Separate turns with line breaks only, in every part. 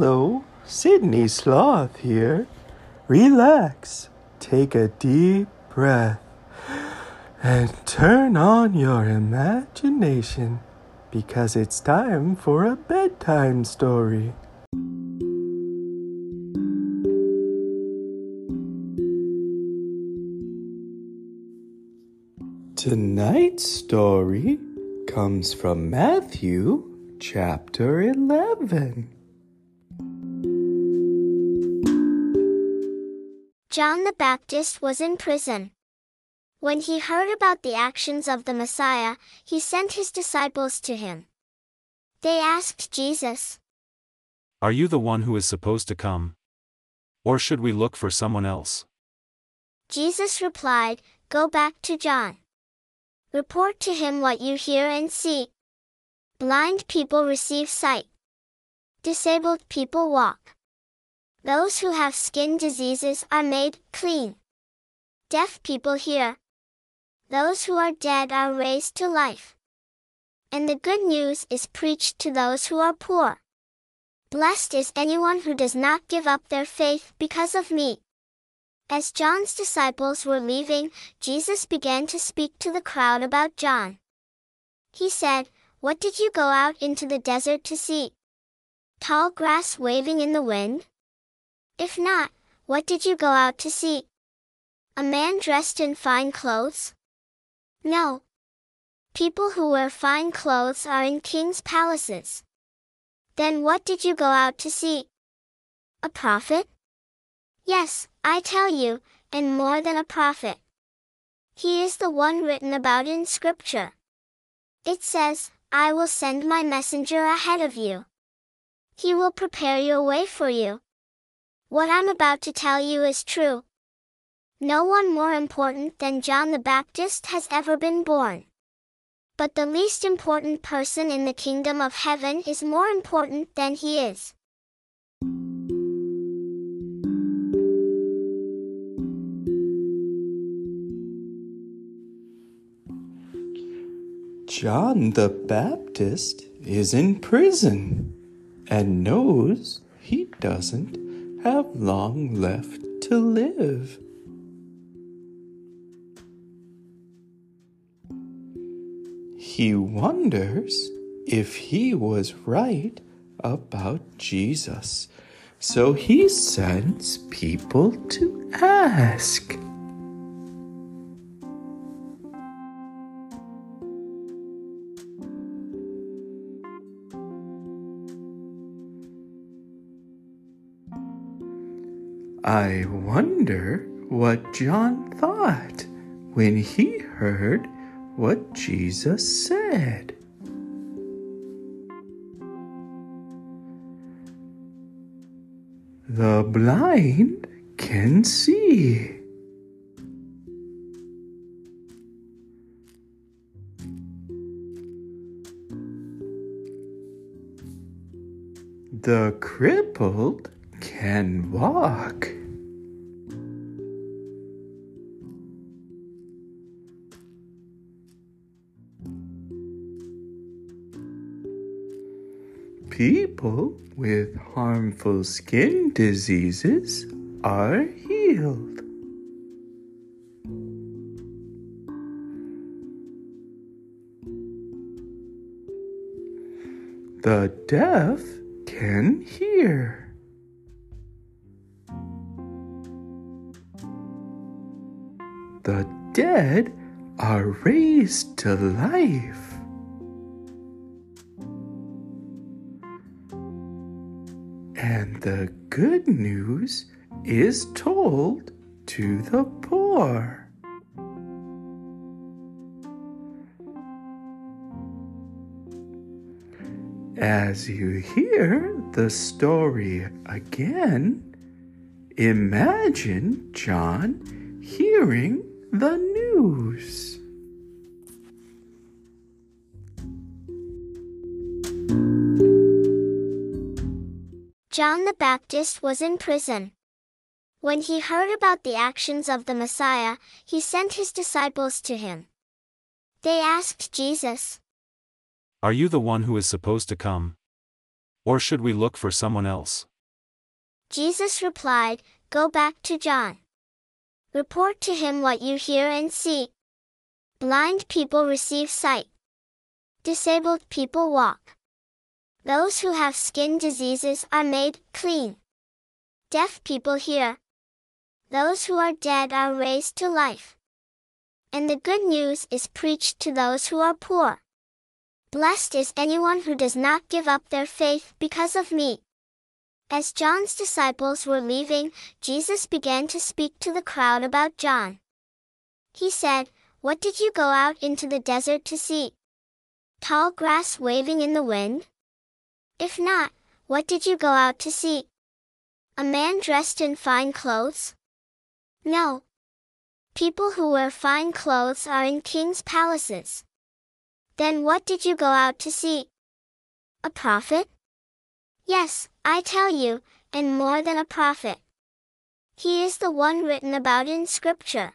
Hello, Sydney Sloth here. Relax, take a deep breath, and turn on your imagination because it's time for a bedtime story. Tonight's story comes from Matthew chapter 11.
John the Baptist was in prison. When he heard about the actions of the Messiah, he sent his disciples to him. They asked Jesus,
Are you the one who is supposed to come? Or should we look for someone else?
Jesus replied, Go back to John. Report to him what you hear and see. Blind people receive sight. Disabled people walk. Those who have skin diseases are made clean. Deaf people hear. Those who are dead are raised to life. And the good news is preached to those who are poor. Blessed is anyone who does not give up their faith because of me. As John's disciples were leaving, Jesus began to speak to the crowd about John. He said, What did you go out into the desert to see? Tall grass waving in the wind? If not, what did you go out to see? A man dressed in fine clothes? No. People who wear fine clothes are in king's palaces. Then what did you go out to see? A prophet? Yes, I tell you, and more than a prophet. He is the one written about in Scripture. It says, I will send my messenger ahead of you. He will prepare your way for you. What I'm about to tell you is true. No one more important than John the Baptist has ever been born. But the least important person in the kingdom of heaven is more important than he is.
John the Baptist is in prison and knows he doesn't have long left to live. He wonders if he was right about Jesus, so he sends people to ask. I wonder what John thought when he heard what Jesus said. The blind can see. The crippled can walk. People with harmful skin diseases are healed. The deaf can hear. The dead are raised to life. And the good news is told to the poor. As you hear the story again, imagine John hearing the news.
John the Baptist was in prison. When he heard about the actions of the Messiah, he sent his disciples to him. They asked Jesus,
Are you the one who is supposed to come? Or should we look for someone else?
Jesus replied, Go back to John. Report to him what you hear and see. Blind people receive sight. Disabled people walk. Those who have skin diseases are made clean. Deaf people hear. Those who are dead are raised to life. And the good news is preached to those who are poor. Blessed is anyone who does not give up their faith because of me. As John's disciples were leaving, Jesus began to speak to the crowd about John. He said, What did you go out into the desert to see? Tall grass waving in the wind? If not, what did you go out to see? A man dressed in fine clothes? No. People who wear fine clothes are in king's palaces. Then what did you go out to see? A prophet? Yes, I tell you, and more than a prophet. He is the one written about in Scripture.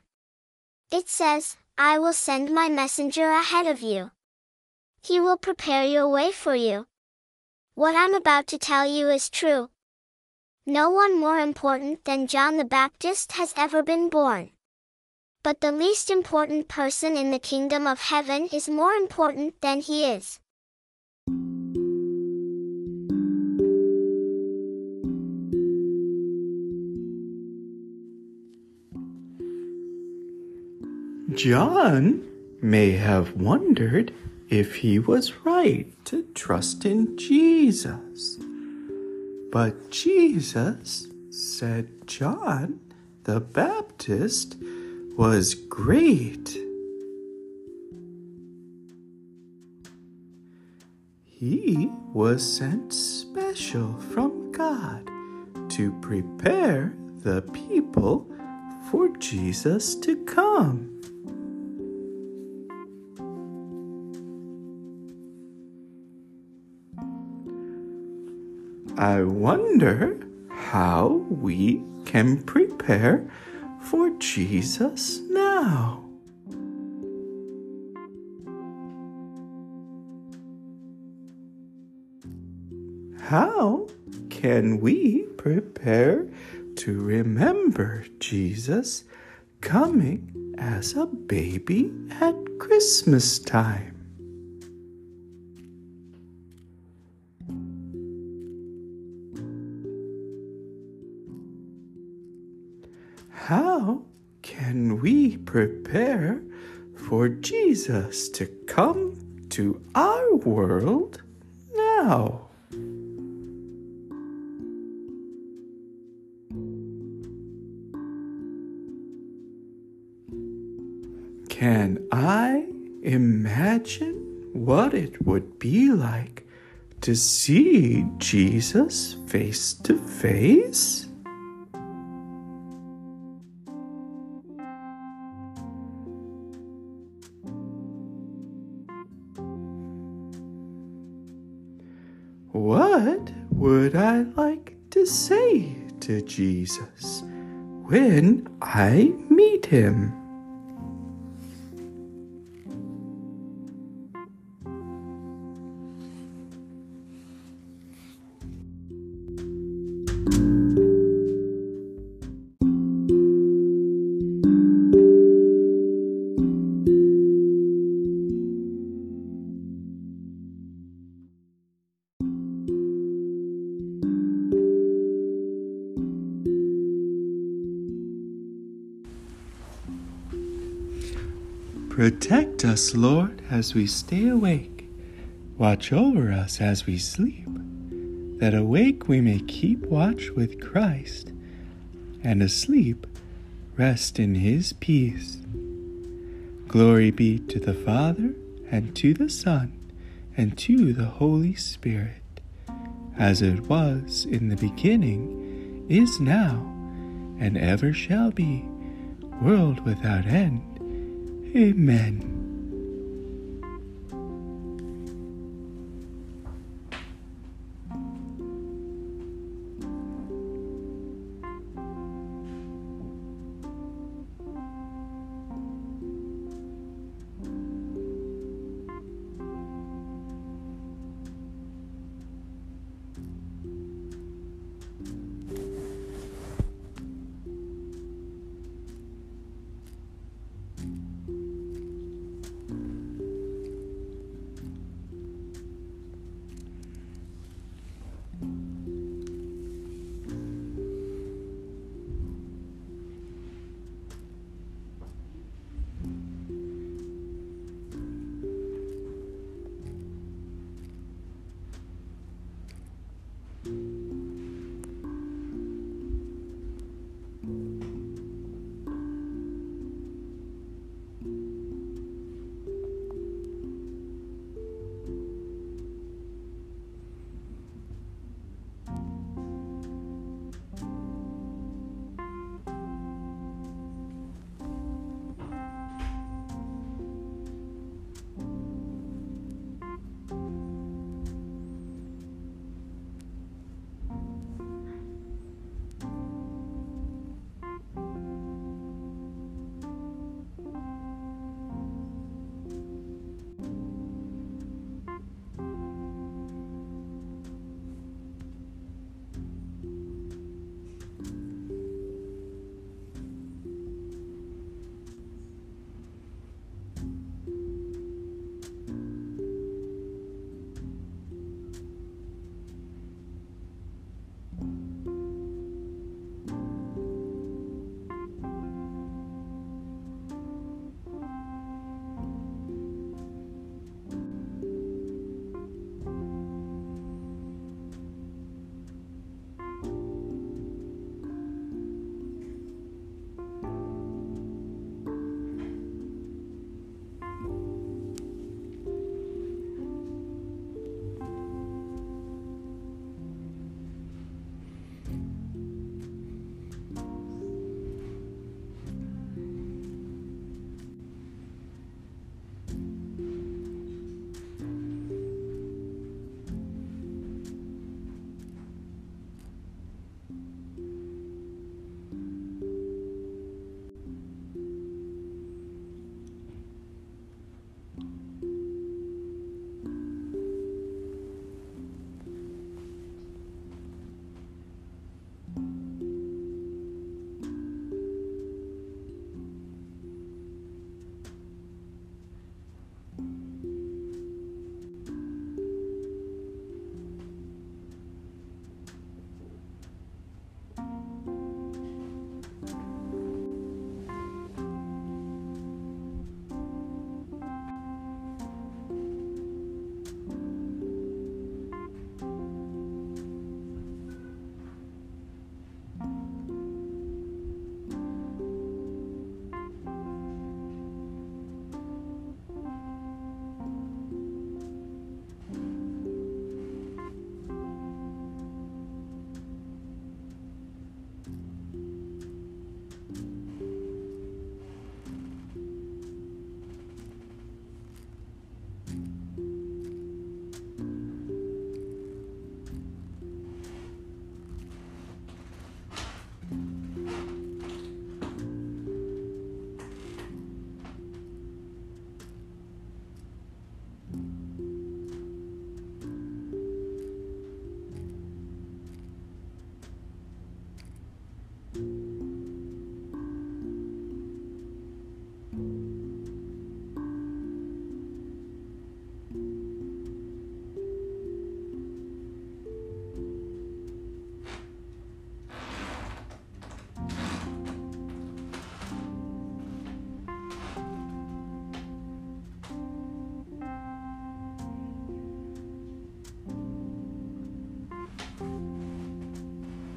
It says, I will send my messenger ahead of you. He will prepare your way for you. What I'm about to tell you is true. No one more important than John the Baptist has ever been born. But the least important person in the kingdom of heaven is more important than he is.
John may have wondered if he was right to trust in Jesus. But Jesus said John the Baptist was great. He was sent special from God to prepare the people for Jesus to come. I wonder how we can prepare for Jesus now. How can we prepare to remember Jesus coming as a baby at Christmas time? How can we prepare for Jesus to come to our world now? Can I imagine what it would be like to see Jesus face to face? What would I like to say to Jesus when I meet him? Protect us, Lord, as we stay awake. Watch over us as we sleep, that awake we may keep watch with Christ, and asleep rest in his peace. Glory be to the Father, and to the Son, and to the Holy Spirit, as it was in the beginning, is now, and ever shall be, world without end. Amen.